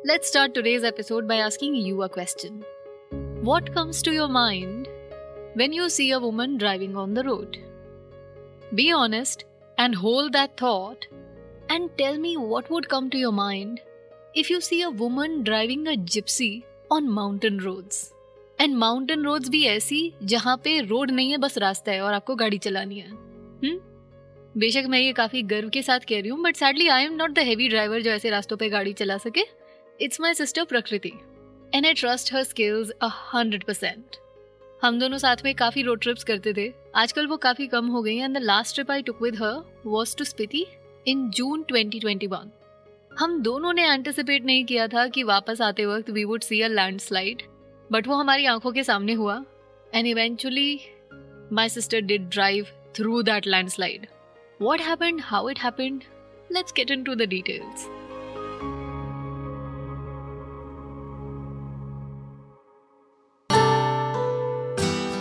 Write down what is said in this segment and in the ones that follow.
Let's start today's episode by asking you a question. What comes to your mind when you see a woman driving on the road? Be honest and hold that thought and tell me what would come to your mind if you see a woman driving a gypsy on mountain roads. And mountain roads भी ऐसी जहाँ पे road नहीं है बस रास्ता है और आपको गाड़ी चलानी है हुँ? बेशक मैं ये काफ़ी गर्व के साथ कह रही हूँ but sadly I am not the heavy driver जो ऐसे रास्तों पे गाड़ी चला सके it's my sister Prakriti and I trust her skills hundred percent हम दोनों साथ में काफ़ी रोड ट्रिप्स करते थे। आजकल वो काफ़ी कम हो गई and the last trip I took with her was to Spiti in June 2021 हम दोनों ने एंटिसिपेट नहीं किया था कि वापस आते वक्त we would see a landslide but वो हमारी आँखों के सामने हुआ and eventually my sister did drive through that landslide what happened how it happened let's get in to the details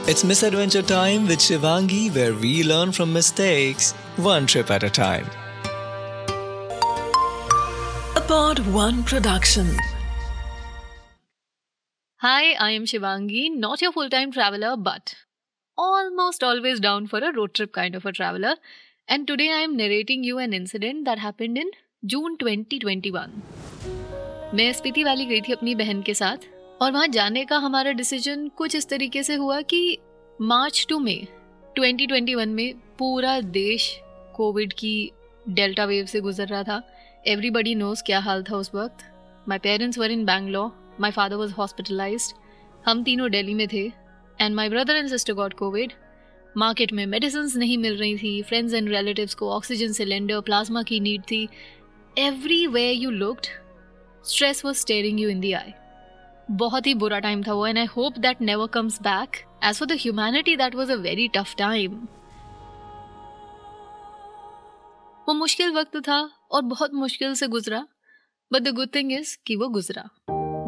It's Misadventure Time with Shivangi, where we learn from mistakes, one trip at a time. A Pod One production. Hi, I am Shivangi, not your full time traveler, but almost always down for a road trip kind of a traveler. And today I am narrating you an incident that happened in June 2021. मैं Spiti valley गई थी अपनी बहन के साथ और वहाँ जाने का हमारा डिसीज़न कुछ इस तरीके से हुआ कि मार्च टू मई 2021 में पूरा देश कोविड की डेल्टा वेव से गुजर रहा था। एवरीबडी नोज़ क्या हाल था उस वक्त। My parents were in Bangalore my father was hospitalize हम तीनों दिल्ली में थे and my brother and sister got covid market में मेडिसिन नहीं मिल रही थी फ्रेंड्स एंड रिलेटिव्स को ऑक्सीजन सिलेंडर प्लाज्मा की नीड थी। Every way you looked stress was staring you in the eye बहुत ही बुरा टाइम था वो and I hope that never comes back as for the humanity that was a very tough time वो मुश्किल वक्त था और बहुत मुश्किल से गुजरा but the good thing is कि वो गुजरा.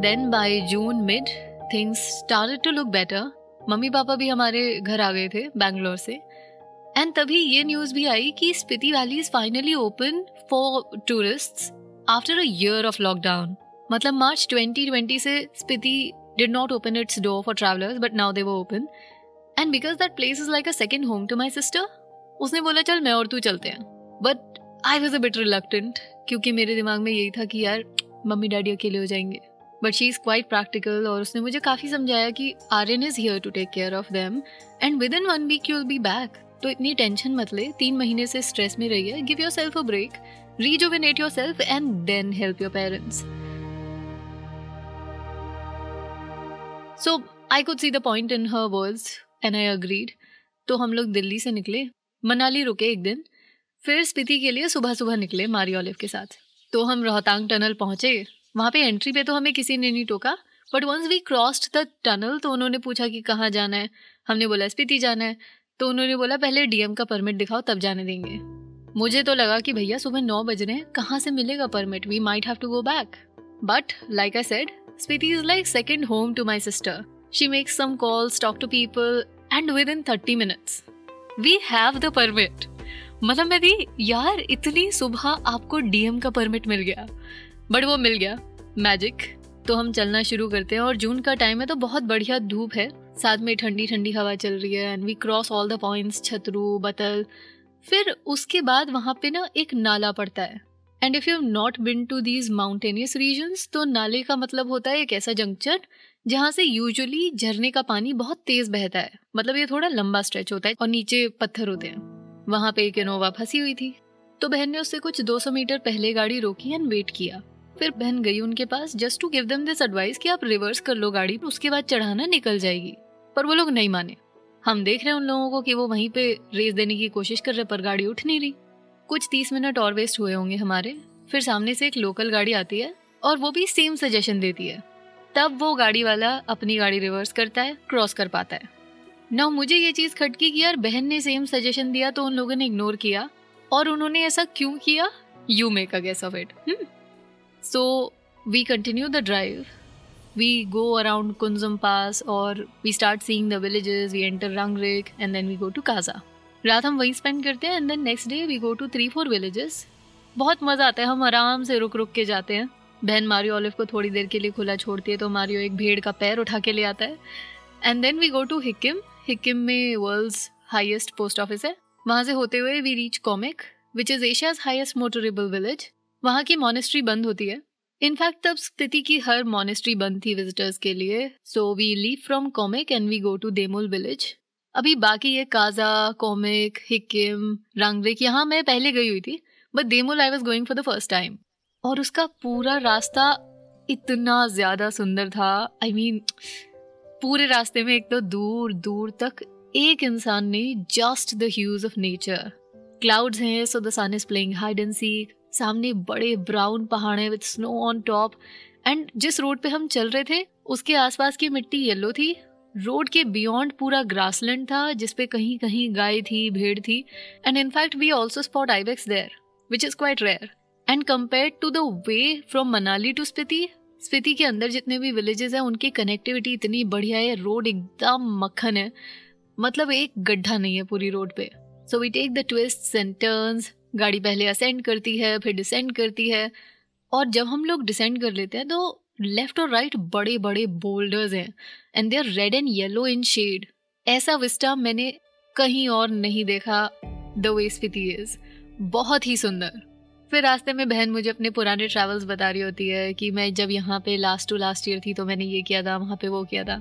Then by June mid things started to look better mummy papa भी हमारे घर आ गए थे बैंगलोर से. एंड तभी ये न्यूज़ भी आई कि Spiti valley is finally open for tourist after a year of lockdown मतलब मार्च 2020 से Spiti did not open its door for travellers but now they वो open and because that place is like a second home to my sister उसने बोला, चल, मैं और तू चलते हैं. But I was a bit reluctant क्योंकि मेरे दिमाग में यही था कि यार, मम्मी डैडी अकेले हो जाएँगे। But she is quite practical और उसने मुझे काफ़ी समझाया कि R N is here to take care of them and within one week you will be back तो इतनी टेंशन मत ले, तीन महीने से स्ट्रेस में रही है give yourself a break rejuvenate yourself and then help your parents. So I could see the point in her words, and I agreed. तो हम लोग दिल्ली से निकले, मनाली रुके एक दिन, फिर स्पीति के लिए सुबह सुबह निकले मारी ऑलिव के साथ। तो हम रोहतांग टनल पहुँचे, वहाँ पे एंट्री पे तो हमें किसी ने नहीं टोका but once we crossed the tunnel तो उन्होंने पूछा कि कहाँ जाना है। हमने बोला, स्पीति जाना है। तो उन्होंने बोला, पहले डीएम का परमिट दिखाओ, तब जाने देंगे। मुझे तो लगा कि भैया, सुबह नौ बज रहे हैं, कहाँ से मिलेगा permit we might have to go back but like I said is like second home to my sister she makes some calls talk to people and within thirty minutes we have the permit मतलब मैं दी यार, इतनी सुबह आपको DM का permit मिल गया। But वो मिल गया। मैजिक तो हम चलना शुरू करते हैं और जून का टाइम है तो बहुत बढ़िया धूप है। साथ में ठंडी ठंडी हवा चल रही है and we cross all the points Chhatru, Batal. फिर उसके बाद वहाँ पे ना एक नाला पड़ता है। And if you not been to these mountainous regions तो नाले का मतलब होता है एक ऐसा जंक्चर जहाँ से यूजुअली झरने का पानी बहुत तेज बहता है। मतलब ये थोड़ा लंबा स्ट्रेच होता है और नीचे पत्थर होते हैं। वहाँ पे एक इनोवा फंसी हुई थी। तो बहन ने उससे कुछ 200 मीटर पहले गाड़ी रोकी एंड वेट किया। फिर बहन गई उनके पास just to give them this advice कि आप रिवर्स कर लो गाड़ी, उसके बाद चढ़ाना निकल जाएगी। पर वो लोग नहीं माने। हम देख रहे हैं उन लोगों को कि वो वहीं पे रेस देने की कोशिश कर रहे पर गाड़ी उठ नहीं रही। कुछ तीस मिनट और वेस्ट हुए होंगे हमारे। फिर सामने से एक लोकल गाड़ी आती है और वो भी सेम सजेशन देती है। तब वो गाड़ी वाला अपनी गाड़ी रिवर्स करता है क्रॉस कर पाता है। ना मुझे ये चीज़ खटकी कि यार बहन ने सेम सजेशन दिया तो उन लोगों ने इग्नोर किया और उन्होंने ऐसा क्यों किया? You make a guess of it so we continue the drive we go around Kunzum Pass or we start seeing the villages, we enter Rangrik and then we go to Kaza. रात हम वहीं spend करते हैं and then next day we go to three four villages बहुत मज़ा आता है, हम आराम से रुक रुक के जाते हैं. बहन मारियो ऑलिव को थोड़ी देर के लिए खुला छोड़ती है तो मारियो एक भेड़ का पैर उठा के ले आता है. And then we go to Hikkim Hikkim में वर्ल्ड्स हाईएस्ट पोस्ट ऑफ़िस है. वहाँ से होते हुए we reach Komic which is Asia's highest motorable village वहाँ की मॉनेस्ट्री बंद होती है. इनफैक्ट तब स्थिति की हर मॉनेस्ट्री बंद थी विजिटर्स के लिए. So we leave from Komic and we go to Demul village अभी बाकी ये काजा कॉमिक हिकिम रंगरिक यहाँ मैं पहले गई हुई थी but Demul I was going for the first time और उसका पूरा रास्ता इतना ज़्यादा सुंदर था। आई I मीन mean, पूरे रास्ते में एक तो दूर दूर तक एक इंसान ने just the hues of nature clouds हैं so the sun is playing hide and seek सामने बड़े ब्राउन पहाड़ हैं with snow on top and जिस रोड पे हम चल रहे थे उसके आसपास की मिट्टी येलो थी। रोड के बियॉन्ड पूरा ग्रासलैंड था जिसपे कहीं कहीं गाय थी, भेड़ थी and in fact we also spot ibex there which is quite rare and compare to the way from Manali to Spiti Spiti के अंदर जितने भी विलेजेस हैं, उनकी कनेक्टिविटी इतनी बढ़िया है रोड एकदम मक्खन है। मतलब एक गड्ढा नहीं है पूरी रोड पे। So we take the twist and turns गाड़ी पहले असेंड करती है, फिर डिसेंड करती है। और जब हम लोग डिसेंड कर लेते हैं तो लेफ़्ट और राइट बड़े बड़े बोल्डर्स हैं and they are red and yellow in shade ऐसा विस्टा मैंने कहीं और नहीं देखा द वे स्पीति इज़ बहुत ही सुंदर। फिर रास्ते में बहन मुझे अपने पुराने ट्रैवल्स बता रही होती है कि मैं जब यहाँ पे लास्ट टू लास्ट ईयर थी तो मैंने ये किया था, वहाँ पे वो किया था।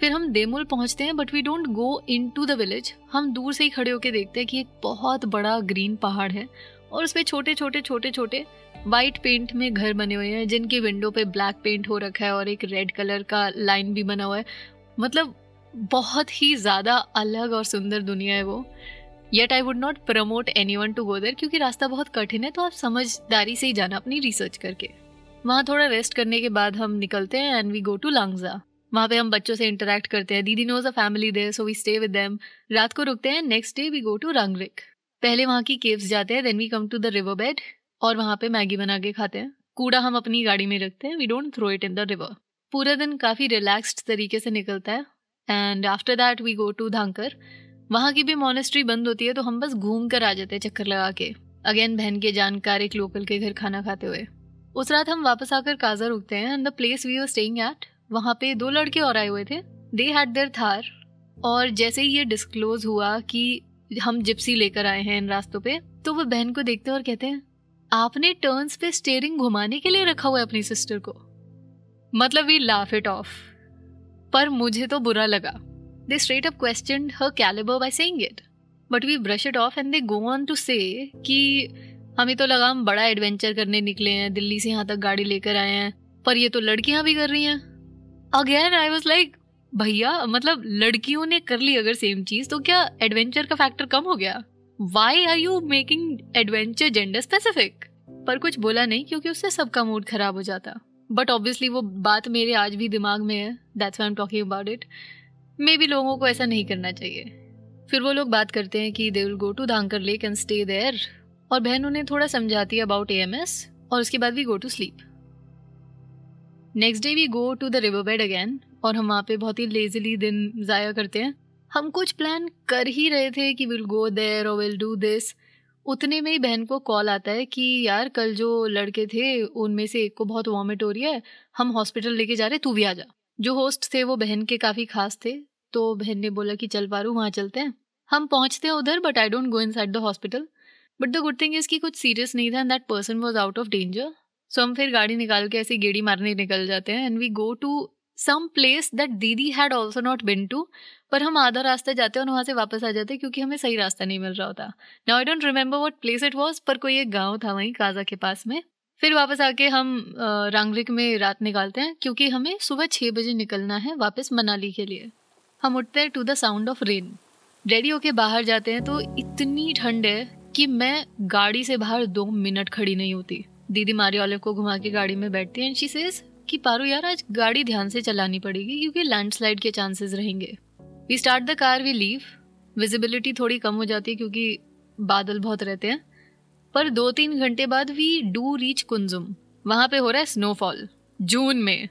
फिर हम देमुल पहुँचते हैं but we don't go in to the village हम दूर से ही खड़े होकर देखते हैं कि एक बहुत बड़ा ग्रीन पहाड़ है, और उस पर छोटे छोटे छोटे छोटे वाइट पेंट में घर बने हुए हैं, जिनकी विंडो पे ब्लैक पेंट हो रखा है और एक रेड कलर का लाइन भी बना हुआ है। मतलब बहुत ही ज़्यादा अलग और सुंदर दुनिया है वो। Yet I would not promote anyone to go there क्योंकि रास्ता बहुत कठिन है तो आप समझदारी से ही जाना, अपनी रिसर्च करके। वहाँ थोड़ा रेस्ट करने के बाद हम निकलते हैं and we go to Langza वहाँ पे हम बच्चों से इंटरेक्ट करते हैं। दीदी knows a family they so we stay with them रात को रुकते हैं next day we go to Rangrik पहले वहाँ की केव्स जाते हैं then we come to the river bed और वहाँ पे मैगी बना के खाते हैं। कूड़ा हम अपनी गाड़ी में रखते हैं। We don't throw it in the river पूरा दिन काफ़ी रिलैक्स्ड तरीके से निकलता है। And after that we go to Dhankar वहाँ की भी मोनेस्ट्री बंद होती है तो हम बस घूम कर आ जाते हैं चक्कर लगा के। अगेन बहन के जानकार एक लोकल के घर खाना खाते हुए। उस रात हम वापस आकर काजा रुकते हैं and the place we are staying at वहाँ पे दो लड़के और आए हुए थे। दे हैड देयर थार और जैसे ही ये डिस्क्लोज हुआ कि हम जिप्सी लेकर आए हैं इन रास्तों पे तो वो बहन को देखते हैं और कहते हैं आपने टर्न्स पे स्टेयरिंग घुमाने के लिए रखा हुआ है अपनी सिस्टर को। मतलब वी लाफ इट ऑफ़ पर मुझे तो बुरा लगा। They straight up question her caliber by saying it. But we brush it off and they go on to say कि हमें तो लगा हम बड़ा एडवेंचर करने निकले हैं, दिल्ली से यहाँ तक गाड़ी लेकर आए हैं, पर ये तो लड़कियाँ भी कर रही हैं। अगेन आई वॉज़ लाइक भैया मतलब लड़कियों ने कर ली अगर सेम चीज़ तो क्या एडवेंचर का फैक्टर कम हो गया? Why are you making adventure gender specific पर कुछ बोला नहीं, क्योंकि उससे सबका मूड खराब हो जाता। बट ऑब्वियसली वो बात मेरे आज भी दिमाग में है। That's I am talking about it maybe लोगों को ऐसा नहीं करना चाहिए। फिर वो लोग बात करते हैं कि they will go to Dhankar lake and stay there और बहन उन्हें थोड़ा समझाती है अबाउट ए एम एस और उसके बाद we go to sleep next day we go to the river bed again और हम वहाँ पे बहुत ही लेजिली दिन ज़ाया करते हैं। हम कुछ प्लान कर ही रहे थे कि विल गो देर और विल डू दिस उतने में ही बहन को कॉल आता है कि यार, कल जो लड़के थे, उनमें से एक को बहुत वॉमिट हो रही है, हम हॉस्पिटल लेके जा रहे, तू भी आ जा। जो होस्ट थे, वो बहन के काफ़ी खास थे तो बहन ने बोला कि चल पारू, वहाँ चलते हैं। हम पहुँचते हैं उधर but I don't go inside the hospital but the good thing is कि कुछ सीरियस नहीं था and that person was out of danger so हम फिर गाड़ी निकाल के ऐसे गेड़ी मारने निकल जाते हैं and we go to some place that दीदी had also not been to पर हम आधा रास्ता जाते हैं और वहाँ से वापस आ जाते हैं क्योंकि हमें सही रास्ता नहीं मिल रहा होता। Now I don't remember what place it was पर कोई एक गाँव था वहीं, काजा के पास में। फिर वापस आके हम रंगरिक में रात निकालते हैं क्योंकि हमें सुबह छः बजे निकलना है वापस मनाली के लिए। हम उठते हैं to the sound of rain ready होके बाहर जाते हैं तो इतनी ठंड है कि मैं गाड़ी से बाहर दो मिनट खड़ी नहीं होती। दीदी मारी वाले को घुमा के गाड़ी में बैठती है एंड शी सेज कि पारो यार, आज गाड़ी ध्यान से चलानी पड़ेगी क्योंकि लैंडस्लाइड के चांसेस रहेंगे। We start the car we leave visibility थोड़ी कम हो जाती है क्योंकि बादल बहुत रहते हैं। पर दो तीन घंटे बाद वी डू रीच कुंजुम वहाँ पे हो रहा है स्नोफॉल जून में।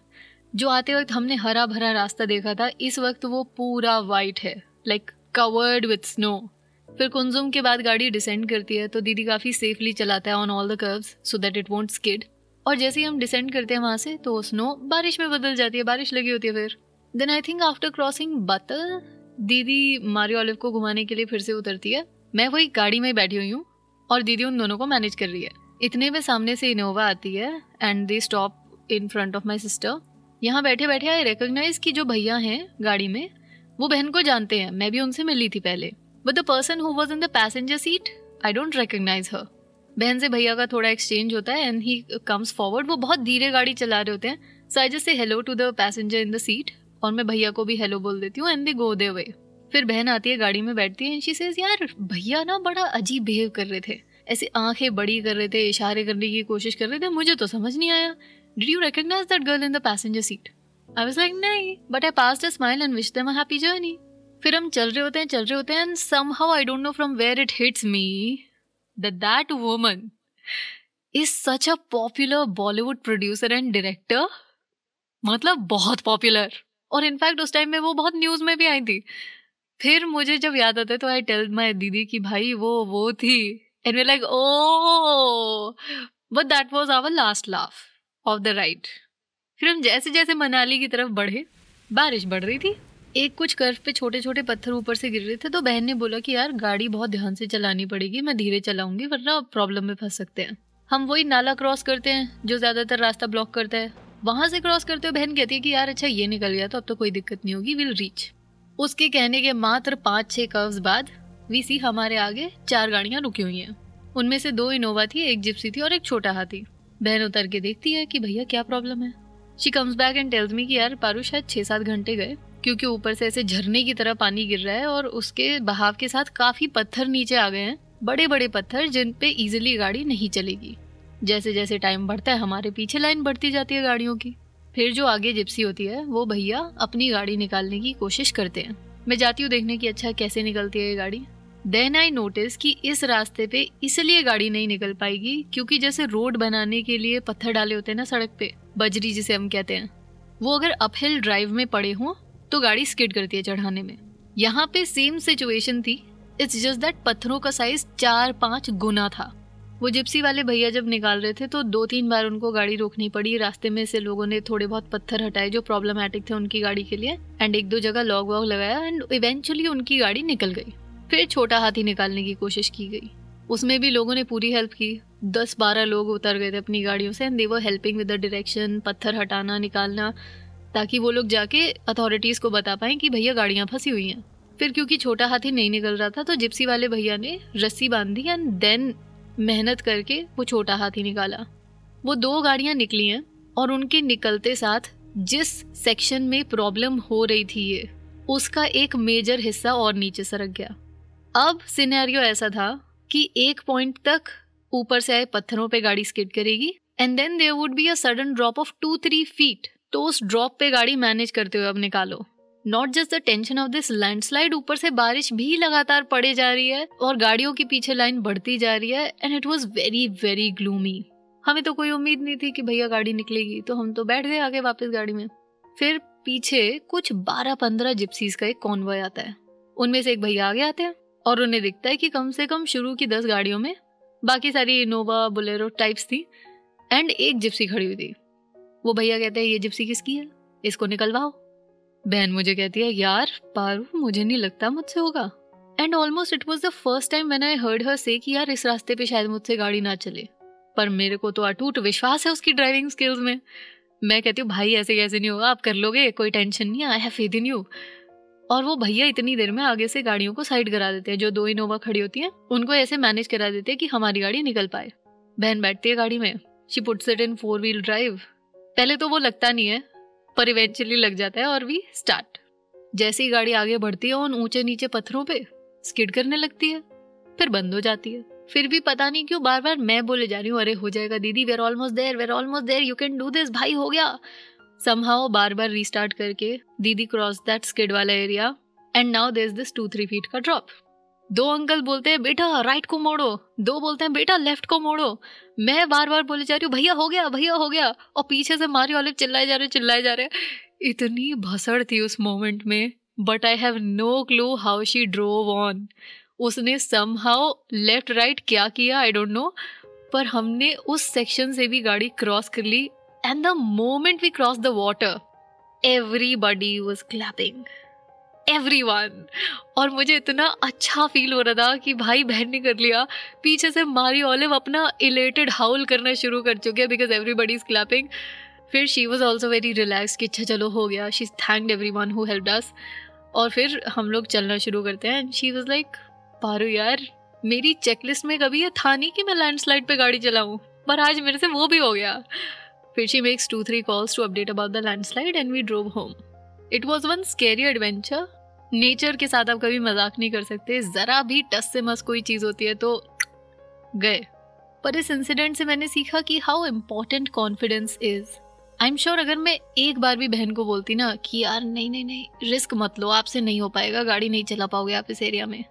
जो आते वक्त हमने हरा भरा रास्ता देखा था, इस वक्त वो पूरा वाइट है लाइक कवर्ड विथ स्नो फिर कुंजुम के बाद गाड़ी डिसेंड करती है तो दीदी काफ़ी सेफली चलाता है on all the curves so that it won't skid और जैसे ही हम डिसेंड करते हैं वहाँ से तो स्नो बारिश में बदल जाती है, बारिश लगी होती है फिर। Then I think after crossing Batal दीदी मारियो ऑलिव को घुमाने के लिए फिर से उतरती है। मैं वही गाड़ी में बैठी हुई हूँ और दीदी उन दोनों को मैनेज कर रही है। इतने में सामने से इनोवा आती है and they stop in front of my sister यहाँ बैठे बैठे आई रिकोगनाइज की जो भैया हैं गाड़ी में, वो बहन को जानते हैं। मैं भी उनसे मिली थी पहले। But the person who was in the passenger seat I don't recognise her बहन से भैया का थोड़ा एक्सचेंज होता है एंड ही कम्स फॉरवर्ड वो बहुत धीरे गाड़ी चला रहे होते हैं. So I just say hello to the passenger in the seat और मैं भैया को भी हेलो बोल देती हूँ एंड दे गो दे वे फिर बहन आती है गाड़ी में बैठती है एंड शी सेज यार, भैया ना बड़ा अजीब बिहेव कर रहे थे. ऐसे आँखें बड़ी कर रहे थे, इशारे करने की कोशिश कर रहे थे. मुझे तो समझ नहीं आया. Did you recognise that girl in the passenger seat I was like नहीं but I passed a smile and wish them happy journey फिर हम चल रहे होते हैं, चल रहे होते हैं and somehow I don't know from where it hits me that that woman is such a popular Bollywood producer and director मतलब बहुत पॉपुलर और इनफैक्ट उस टाइम में वो बहुत न्यूज़ में भी आई थी. फिर मुझे जब याद आता है तो आई टेल माई दीदी की भाई, वो वो थी. And we like oh but that was our last laugh of the ride फिर हम जैसे जैसे मनाली की तरफ़ बढ़े, बारिश बढ़ रही थी एक कुछ कर्व पे छोटे छोटे पत्थर ऊपर से गिर रहे थे तो बहन ने बोला कि यार, गाड़ी बहुत ध्यान से चलानी पड़ेगी, मैं धीरे चलाऊँगी, वरना प्रॉब्लम में फंस सकते हैं। हम वही नाला क्रॉस करते हैं, जो ज़्यादातर रास्ता ब्लॉक करता है। वहाँ से क्रॉस करते हुए बहन कहती है कि यार अच्छा ये निकल गया तो अब तो कोई दिक्कत नहीं होगी विल रीच उसके कहने के मात्र पाँच छः कर्व्स बाद वीसी हमारे आगे चार गाड़ियाँ रुकी हुई हैं। उनमें से दो इनोवा थी, एक जिप्सी थी और एक छोटा हाथी। बहन उतर के देखती है कि भैया, क्या प्रॉब्लम है? She comes back and tells me कि यार पारू शायद छः सात घंटे गए। क्योंकि ऊपर से ऐसे झरने की तरह पानी गिर रहा है और उसके बहाव के साथ काफ़ी पत्थर नीचे आ गए हैं। बड़े बड़े पत्थर जिन पे इजीली गाड़ी नहीं चलेगी। जैसे जैसे टाइम बढ़ता है, हमारे पीछे लाइन बढ़ती जाती है गाड़ियों की। फिर जो आगे जिप्सी होती है, वो भैया अपनी गाड़ी निकालने की कोशिश करते हैं। मैं जाती हूँ देखने की अच्छा कैसे निकलती है ये गाड़ी। देन आई नोटिस कि इस रास्ते पे इसलिए गाड़ी नहीं निकल पाएगी क्योंकि जैसे रोड बनाने के लिए पत्थर डाले होते हैं ना सड़क पे, बजरी जिसे हम कहते हैं। वो अगर अपहिल ड्राइव में पड़े हों तो गाड़ी स्किड करती है चढ़ाने में। यहाँ पे सेम सिचुएशन थी। इट्स जस्ट दैट पत्थरों का साइज़ चार पाँच गुना था। वो जिप्सी वाले भैया जब निकाल रहे थे तो दो तीन बार उनको गाड़ी रोकनी पड़ी। रास्ते में से लोगों ने थोड़े बहुत पत्थर हटाए जो प्रॉब्लमेटिक थे उनकी गाड़ी के लिए। एंड एक दो जगह लॉग वॉग लगाया एंड इवेंचुअली उनकी गाड़ी निकल गई। फिर छोटा हाथी निकालने की कोशिश की गई। उसमें भी लोगों ने पूरी हेल्प की। दस बारह लोग उतर गए थे अपनी गाड़ियों से and they were helping with the direction पत्थर हटाना, निकालना। ताकि वो लोग जाके अथॉरिटीज़ को बता पाएँ कि भैया गाड़ियाँ फंसी हुई हैं। फिर क्योंकि छोटा हाथी नहीं निकल रहा था तो जिप्सी वाले भैया ने रस्सी बांधी एंड देन मेहनत करके वो छोटा हाथी निकाला। वो दो गाड़ियाँ निकली हैं और उनके निकलते साथ जिस सेक्शन में प्रॉब्लम हो रही थी ये, उसका एक मेजर हिस्सा और नीचे सरक गया। अब सिनेरियो ऐसा था कि एक पॉइंट तक ऊपर से आए पत्थरों पे गाड़ी स्किड करेगी and then there would be a sudden drop of two three feet तो उस ड्रॉप पे गाड़ी मैनेज करते हुए अब निकालो। Not just the tension of this landslide ऊपर से बारिश भी लगातार पड़े जा रही है और गाड़ियों के पीछे लाइन बढ़ती जा रही है and it was very very gloomy हमें तो कोई उम्मीद नहीं थी कि भैया गाड़ी निकलेगी तो हम तो बैठ गए आगे वापस गाड़ी में। फिर पीछे कुछ बारह पंद्रह जिप्सीज का एक कॉन्वॉय आता है। उनमें से एक भैया आगे आते हैं, और उन्हें दिखता है कि कम से कम शुरू की दस गाड़ियों में बाकी सारी इनोवा बुलेरो टाइप्स थी एंड एक जिप्सी खड़ी हुई थी। वो भैया कहते हैं, ये जिप्सी किसकी है? इसको निकलवाओ. बहन मुझे कहती है, यार, पारू, मुझे नहीं लगता मुझसे होगा. And almost it was the first time मैंने आई हर्ड हर से कि, यार, इस रास्ते पे शायद मुझसे गाड़ी ना चले. पर मेरे को तो अटूट विश्वास है उसकी ड्राइविंग स्किल्स में। मैं कहती हूँ, भाई, ऐसे कैसे नहीं होगा? आप कर लोगे, कोई टेंशन नहीं I have faith in you और वो भैया इतनी देर में आगे से गाड़ियों को साइड करा देते हैं, जो दो इनोवा खड़ी होती हैं, उनको ऐसे मैनेज करा देते हैं कि हमारी गाड़ी निकल पाए। बहन बैठती है गाड़ी में। She puts it in four wheel drive पहले तो वो लगता नहीं है, पर इवेंचुअली लग जाता है और वी स्टार्ट जैसे ही गाड़ी आगे बढ़ती है उन ऊँचे नीचे पत्थरों पे स्किड करने लगती है, फिर बंद हो जाती है. फिर भी पता नहीं क्यों बार बार मैं बोले जा रही हूँ, अरे, हो जाएगा दीदी we're almost there we're almost there you can do this भाई, हो गया. समहाउ बार बार रीस्टार्ट करके दीदी क्रॉस दैट स्किड वाला area and now is this two three feet का ड्रॉप दो अंकल बोलते हैं, बेटा राइट को मोड़ो। दो बोलते हैं, बेटा लेफ़्ट को मोड़ो। मैं बार बार बोले जा रही हूँ, भैया, हो गया, भैया, हो गया। और पीछे से मारी वाले चिल्लाए जा रहे चिल्लाए जा रहे इतनी भसड़ थी उस मोमेंट में but I have no clue how she drove on उसने सम हाउ लेफ़्ट राइट क्या किया आई डोंट नो पर हमने उस सेक्शन से भी गाड़ी क्रॉस कर ली and the moment we cross the water everybody was clapping every one और मुझे इतना अच्छा फील हो रहा था कि भाई, बहन ने कर लिया। पीछे से मारी ऑलिव अपना इलेटेड हाउल करना शुरू कर चुके हैं बिकॉज़ एवरीबडी इज़ क्लैपिंग फिर she was also very relax कि अच्छा चलो हो गया। She thank every one who helped us और फिर हम लोग चलना शुरू करते हैं and she was like Paru यार, मेरी चेकलिस्ट में कभी ये था नहीं कि मैं लैंडस्लाइड पे गाड़ी चलाऊं, पर आज मेरे से वो भी हो गया. फिर she makes two three calls to update about the landslide and we drove home it was one scary adventure nature के साथ आप कभी मज़ाक नहीं कर सकते। ज़रा भी टस से मस कोई चीज़ होती है तो गए। पर इस इंसिडेंट से मैंने सीखा कि how important confidence is I am sure अगर मैं एक बार भी बहन को बोलती ना कि यार नहीं नहीं नहीं रिस्क मत लो, आपसे नहीं हो पाएगा, गाड़ी नहीं चला पाओगे आप इस एरिया में।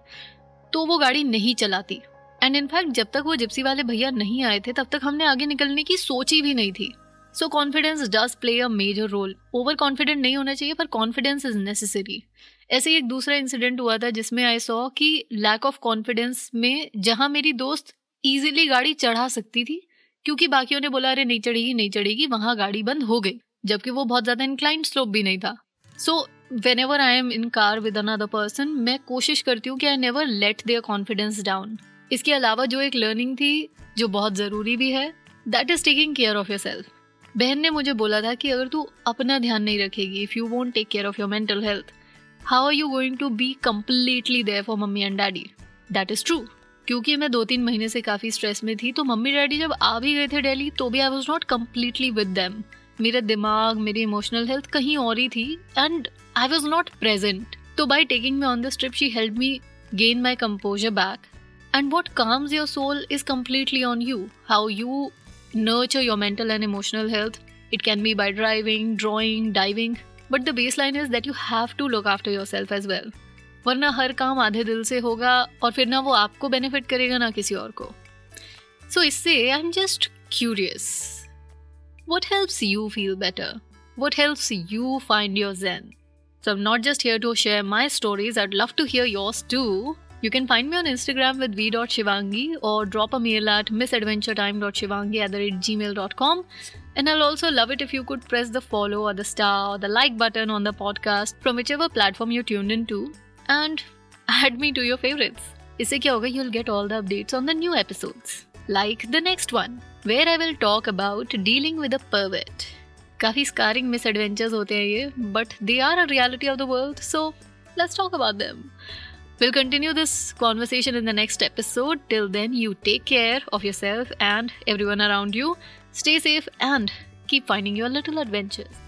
तो वो गाड़ी नहीं चलाती। एंड इनफैक्ट जब तक वो जिप्सी वाले भैया नहीं आए थे, तब तक हमने आगे निकलने की सोची भी नहीं थी। So confidence does play a major role over confident नहीं होना चाहिए, पर कॉन्फिडेंस इज़ नेसेसरी ऐसे ही एक दूसरा इंसिडेंट हुआ था जिसमें आई सॉ कि लैक ऑफ़ कॉन्फिडेंस में जहाँ मेरी दोस्त ईजिली गाड़ी चढ़ा सकती थी, क्योंकि बाकियों ने बोला, अरे, नहीं चढ़ेगी नहीं चढ़ेगी, वहाँ गाड़ी बंद हो गई. जबकि वो बहुत ज़्यादा इंक्लाइंड स्लोप भी नहीं था. So whenever I am in car with another person मैं कोशिश करती हूँ कि I never let their confidence down इसके अलावा जो एक लर्निंग थी, जो बहुत ज़रूरी भी है that is taking care of yourself बहन ने मुझे बोला था कि अगर तू अपना ध्यान नहीं रखेगी if you won't take care of your mental health how are you going to be completely there for mummy and daddy that is true क्योंकि मैं दो तीन महीने से काफ़ी स्ट्रेस में थी तो मम्मी डैडी जब आ भी गए थे डेली तो भी I was not completely with them मेरा दिमाग, मेरी इमोशनल हेल्थ कहीं और ही थी and I was not present तो by taking me on this trip she help me gain my composure back and what calms your soul is completely on you how you nurture your mental and emotional health. It can be by driving, drawing, diving, but the baseline is that you have to look after yourself as well. वरना हर काम आधे दिल से होगा और फिर ना वो आपको बेनिफिट करेगा ना किसी और को सो so, इससे I am just curious what helps you feel better what helps you find your zen So I'm not just here to share my stories, I'd love to hear yours too. You can find me on Instagram with v.shivangi or drop a mail at misadventuretime.shivangi at the gmail.com. And I'll also love it if you could press the follow or the star or the like button on the podcast from whichever platform you're tuned into and add me to your favorites. इससे क्या होगा you'll get all the updates on the new episodes. Like the next one, where I will talk about dealing with a pervert. काफ़ी scarring misadventures होते हैं ये but they are a reality of the world so let's talk about them We'll continue this conversation in the next episode. Till then, you take care of yourself and everyone around you. Stay safe and keep finding your little adventures.